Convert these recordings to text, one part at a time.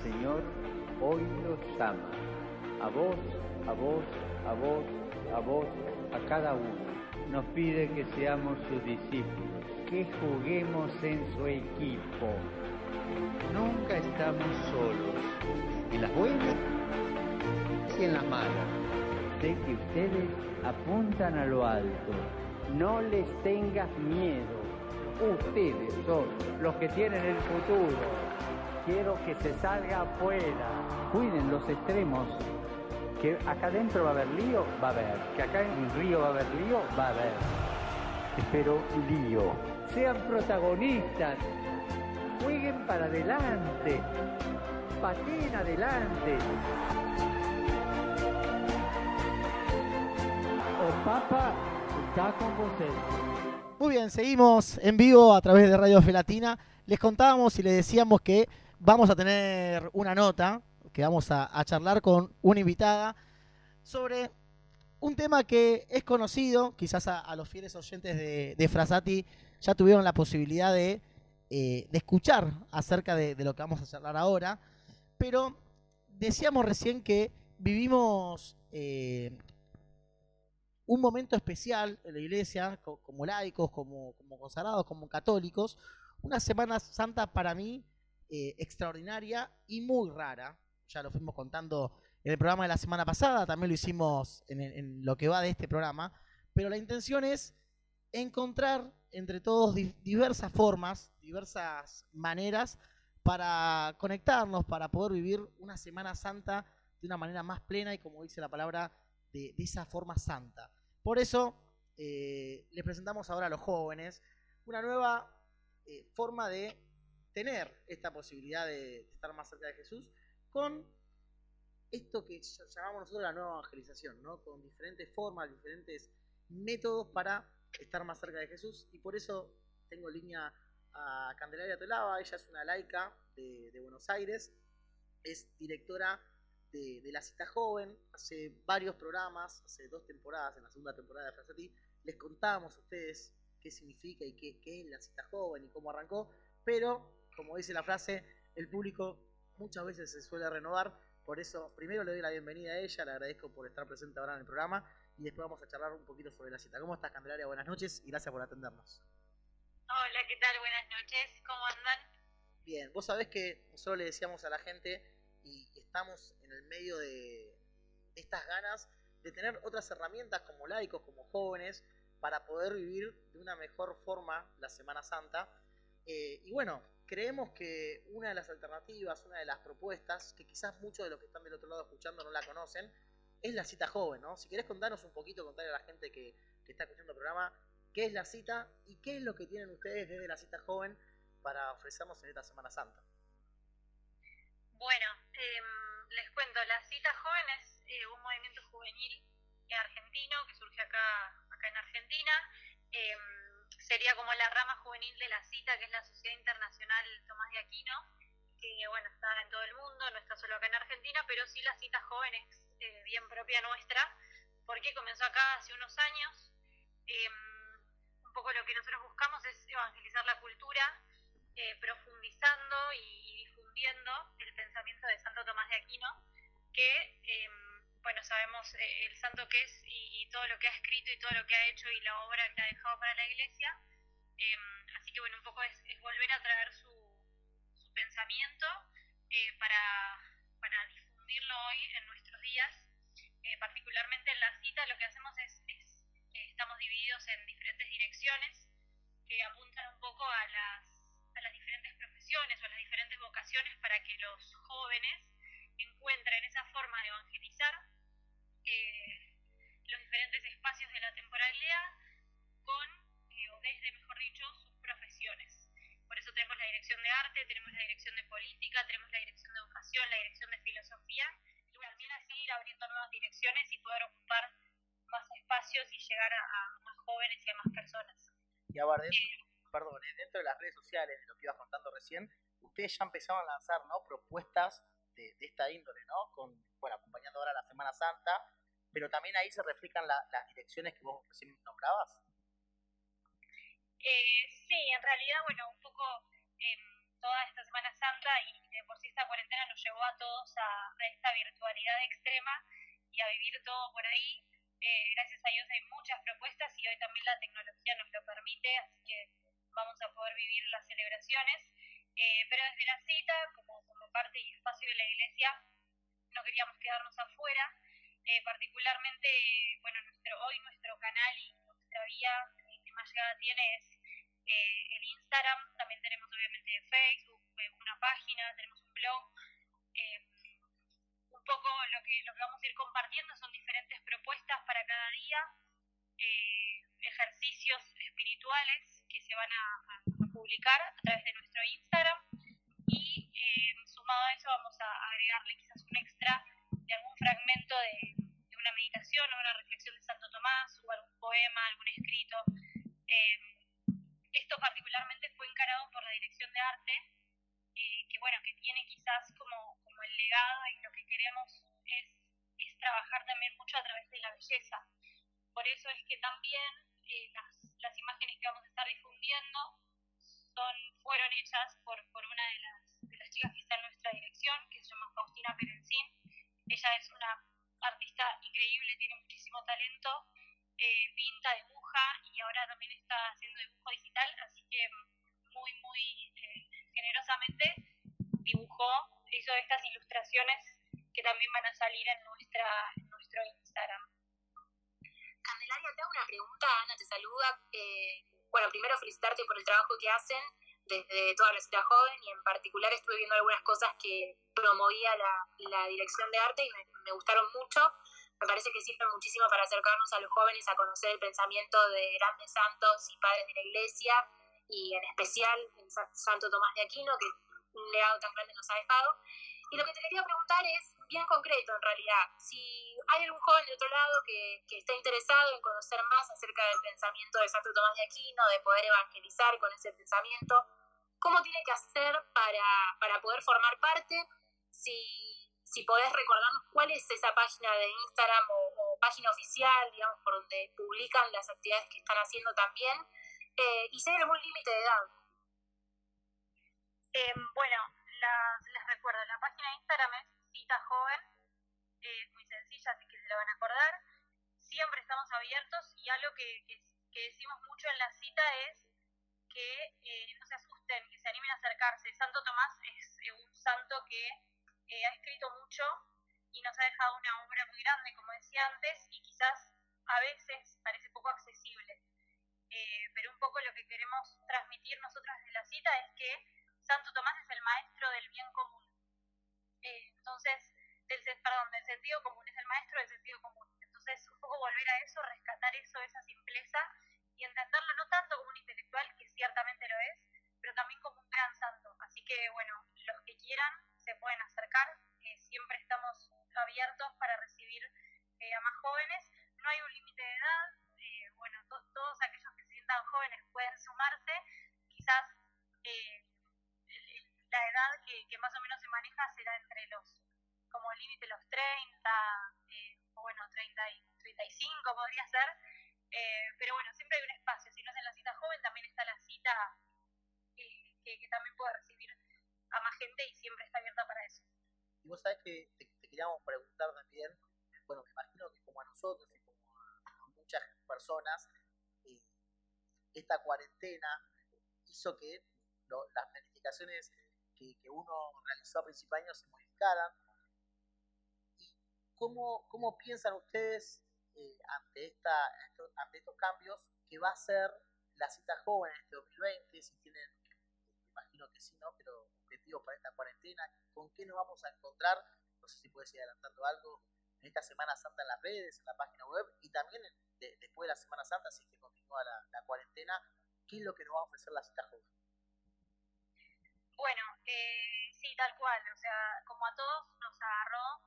Señor hoy los llama, a vos, a vos, a vos, a vos, a cada uno. Nos pide que seamos sus discípulos, que juguemos en su equipo. Nunca estamos solos, en las buenas y en las malas. Sé que ustedes apuntan a lo alto. No les tengas miedo. Ustedes son los que tienen el futuro. Quiero que se salga afuera. Cuiden los extremos. Que acá adentro va a haber lío, va a haber. Que acá en el río va a haber lío, va a haber. Espero lío. Sean protagonistas. Jueguen para adelante. Pateen adelante. El Papa está con vosotros. Muy bien, seguimos en vivo a través de Radio Felatina. Les contábamos y les decíamos que vamos a tener una nota, que vamos a, charlar con una invitada sobre un tema que es conocido, quizás a, los fieles oyentes de, de Frasati ya tuvieron la posibilidad de, eh, escuchar acerca de, lo que vamos a charlar ahora, pero decíamos recién que vivimos eh, un momento especial en la iglesia, co- como laicos, como, como consagrados, como católicos, una Semana Santa para mí eh, extraordinaria y muy rara. Ya lo fuimos contando en el programa de la semana pasada, también lo hicimos en, lo que va de este programa, pero la intención es encontrar entre todos di- diversas formas, diversas maneras para conectarnos, para poder vivir una Semana Santa de una manera más plena y como dice la palabra, de, de esa forma santa. Por eso eh, les presentamos ahora a los jóvenes una nueva eh, forma de tener esta posibilidad de, estar más cerca de Jesús con esto que ll- llamamos nosotros la nueva evangelización, ¿no? con diferentes formas, diferentes métodos para estar más cerca de Jesús. Y por eso tengo en línea a Candelaria Tolava, ella es una laica de, Buenos Aires, es directora de, La Cita Joven, hace varios programas, hace dos temporadas, en la segunda temporada de Frasati, les contábamos a ustedes qué significa y qué, qué es La Cita Joven y cómo arrancó, pero, como dice la frase, el público muchas veces se suele renovar, por eso primero le doy la bienvenida a ella, le agradezco por estar presente ahora en el programa y después vamos a charlar un poquito sobre La Cita. ¿Cómo estás, Candelaria? Buenas noches y gracias por atendernos. Hola, ¿qué tal? Buenas noches, ¿cómo andan? Bien, vos sabés que nosotros le decíamos a la gente y estamos en el medio de estas ganas de tener otras herramientas como laicos, como jóvenes, para poder vivir de una mejor forma la Semana Santa. Eh, y bueno, creemos que una de las alternativas, una de las propuestas, que quizás muchos de los que están del otro lado escuchando no la conocen, es la cita joven, ¿no? Si querés contarnos un poquito, contarle a la gente que, que está escuchando el programa, qué es la cita y qué es lo que tienen ustedes desde la cita joven para ofrecernos en esta Semana Santa. Bueno, em, les cuento, la Cita Joven es eh, un movimiento juvenil argentino que surge acá, acá en Argentina. Em, sería como la rama juvenil de la Cita, que es la Sociedad Internacional Tomás de Aquino, que bueno, está en todo el mundo, no está solo acá en Argentina, pero sí la Cita Joven es eh, bien propia nuestra, porque comenzó acá hace unos años. Em, un poco lo que nosotros buscamos es evangelizar la cultura, eh, profundizando y, y difundiendo el pensamiento de Santo Tomás de Aquino, que, eh, bueno, sabemos eh, el santo que es y, todo lo que ha escrito y todo lo que ha hecho y la obra que ha dejado para la iglesia. Eh, así que, bueno, un poco es, volver a traer su, pensamiento eh, para, para difundirlo hoy en nuestros días. Eh, particularmente en la cita lo que hacemos es, es estamos divididos en diferentes direcciones que apuntan un poco a las, a las diferentes profesiones o a las diferentes vocaciones para que los jóvenes encuentren esa forma de evangelizar Dentro, perdón, eh, dentro de las redes sociales, de lo que ibas contando recién, ustedes ya empezaron a lanzar ¿no? propuestas de, esta índole, ¿no? Con, bueno, acompañando ahora la Semana Santa, pero también ahí se reflejan la, las direcciones que vos recién nombrabas. Eh, sí, en realidad, bueno, un poco eh, toda esta Semana Santa y de por sí esta cuarentena nos llevó a todos a, esta virtualidad extrema y a vivir todo por ahí. Eh, gracias a Dios hay muchas propuestas y hoy también la tecnología nos lo permite, así que vamos a poder vivir las celebraciones. Eh, pero desde la cita, como, como parte y espacio de la iglesia, no queríamos quedarnos afuera. Eh, particularmente, bueno, nuestro, hoy nuestro canal y nuestra vía que más llegada tiene es eh, el Instagram, también tenemos obviamente Facebook, una página, tenemos un blog. Un poco lo que, lo que vamos a ir compartiendo son diferentes propuestas para cada día, ejercicios espirituales que se van a, publicar a través de nuestro Instagram y sumado a eso vamos a agregarle quizás un extra de algún fragmento de, una meditación o una reflexión de Santo Tomás o algún poema, algún que también eh, las, imágenes que vamos a estar difundiendo son, fueron hechas por, por una de las, de las chicas que está en nuestra dirección, que se llama Faustina Perenzín. Ella es una artista increíble, tiene muchísimo talento, eh, pinta, dibuja y ahora también está haciendo dibujo digital, así que muy, muy eh, generosamente dibujó, hizo estas ilustraciones que también van a salir en, nuestra, en nuestro Instagram. Candelaria, te hago una pregunta, Ana te saluda. Eh, bueno, primero felicitarte por el trabajo que hacen desde toda la ciudad joven y en particular estuve viendo algunas cosas que promovía la, la dirección de arte y me, me, gustaron mucho. Me parece que sirven muchísimo para acercarnos a los jóvenes a conocer el pensamiento de grandes santos y padres de la iglesia y en especial el Santo Tomás de Aquino, que un legado tan grande nos ha dejado. Y lo que te quería preguntar es, bien concreto en realidad, si hay algún joven de otro lado que, que está interesado en conocer más acerca del pensamiento de Santo Tomás de Aquino, de poder evangelizar con ese pensamiento, ¿cómo tiene que hacer para, para poder formar parte? Si, si podés recordarnos cuál es esa página de Instagram o, página oficial, digamos, por donde publican las actividades que están haciendo también, eh, y si hay algún límite de edad. Eh, bueno, les recuerdo, la página de Instagram es Cita Joven, es así que se lo van a acordar. Siempre estamos abiertos y algo que, que, decimos mucho en la cita es que eh, no se asusten, que se animen a acercarse. Santo Tomás es eh, un santo que eh, ha escrito mucho y nos ha dejado una obra muy grande, como decía antes, y quizás a veces parece poco accesible. pero un poco lo que queremos transmitir nosotros desde la cita es que Santo Tomás es el maestro del bien común. Eh, entonces, perdón, del sentido común, es el maestro del sentido común. Entonces, un poco volver a eso, rescatar eso, esa simpleza y entenderlo no tanto como un intelectual, que ciertamente lo es, pero también como un gran santo. Así que, bueno, los que quieran se pueden acercar. Eh, siempre estamos abiertos para recibir eh, a más jóvenes. No hay un límite de edad. bueno, todos aquellos que se sientan jóvenes pueden sumarse. Quizás la edad que, más o menos se maneja será entre los, como límite los 30, eh, o bueno, 30 y 35 podría ser, eh, pero bueno, siempre hay un espacio, si no es en la cita joven, también está la cita eh, que, también puede recibir a más gente y siempre está abierta para eso. Y vos sabés que te, queríamos preguntar también, bueno, me imagino que como a nosotros y como a, muchas personas, esta cuarentena hizo que las planificaciones que, uno realizó a principios de año se modificaran. ¿Y cómo, cómo piensan ustedes eh, ante, esta, ante estos cambios que va a ser la cita joven en este 2020? Si tienen, imagino que sí, ¿no? Pero objetivos para esta cuarentena, ¿con qué nos vamos a encontrar? No sé si puedes ir adelantando algo en esta Semana Santa en las redes, en la página web y también después de la Semana Santa, si es que continúa la, la cuarentena, ¿qué es lo que nos va a ofrecer la cita joven? Bueno, eh, sí, tal cual, o sea, como a todos nos agarró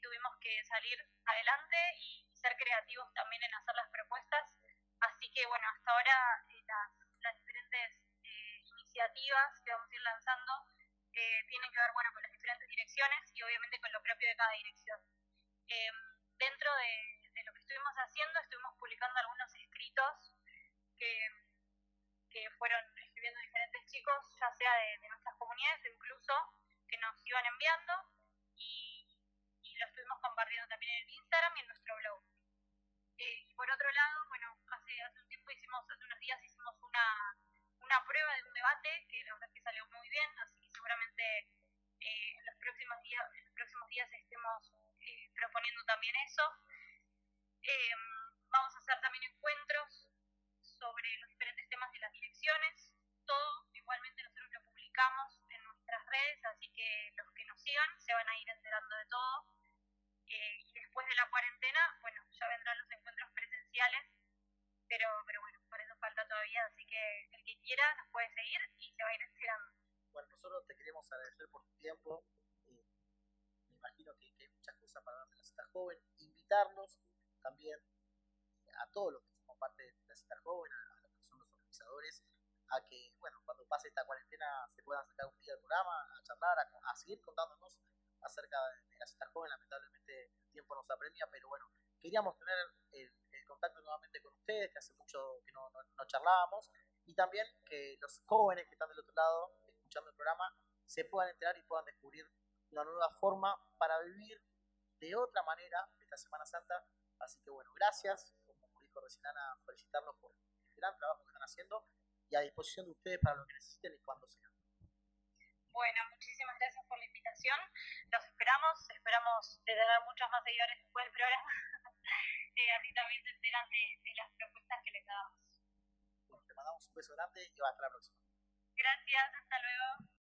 tuvimos que salir adelante y ser creativos también en hacer las propuestas. Así que bueno, hasta ahora eh, las, diferentes eh, iniciativas que vamos a ir lanzando eh, tienen que ver bueno con las diferentes direcciones y obviamente con lo propio de cada dirección. Em, dentro de, de, lo que estuvimos haciendo, estuvimos publicando algunos próximos días estemos eh, proponiendo también eso. Eh, vamos a hacer también encuentros sobre los diferentes temas de las direcciones. Todo igualmente nosotros lo publicamos en nuestras redes, así que los que nos sigan se van a ir enterando de todo. Eh, y después de la cuarentena, bueno, ya vendrán los encuentros presenciales, pero, pero bueno, por eso falta todavía, así que el que quiera nos puede seguir y se va a ir enterando. Bueno, nosotros te queremos agradecer por tu tiempo. Eh, me imagino que, que, hay muchas cosas para darle a la cita joven. Invitarlos también a todos los que somos parte de la cita joven, a, los que son los organizadores, a que, bueno, cuando pase esta cuarentena se puedan sacar un día del programa, a charlar, a, a seguir contándonos acerca de, la cita joven. Lamentablemente el tiempo nos apremia, pero bueno, queríamos tener el, el, contacto nuevamente con ustedes, que hace mucho que no, no, no charlábamos, y también que los jóvenes que están del otro lado, escuchando el programa, se puedan enterar y puedan descubrir una nueva forma para vivir de otra manera esta Semana Santa. Así que bueno, gracias, como dijo recién Ana, felicitarlos por el gran trabajo que están haciendo y a disposición de ustedes para lo que necesiten y cuando sea. Bueno, muchísimas gracias por la invitación. Los esperamos, esperamos tener muchos más seguidores después del programa. eh, así también se enteran de, de, las propuestas que les damos. Bueno, te mandamos un beso grande y hasta la próxima. Gracias, hasta luego.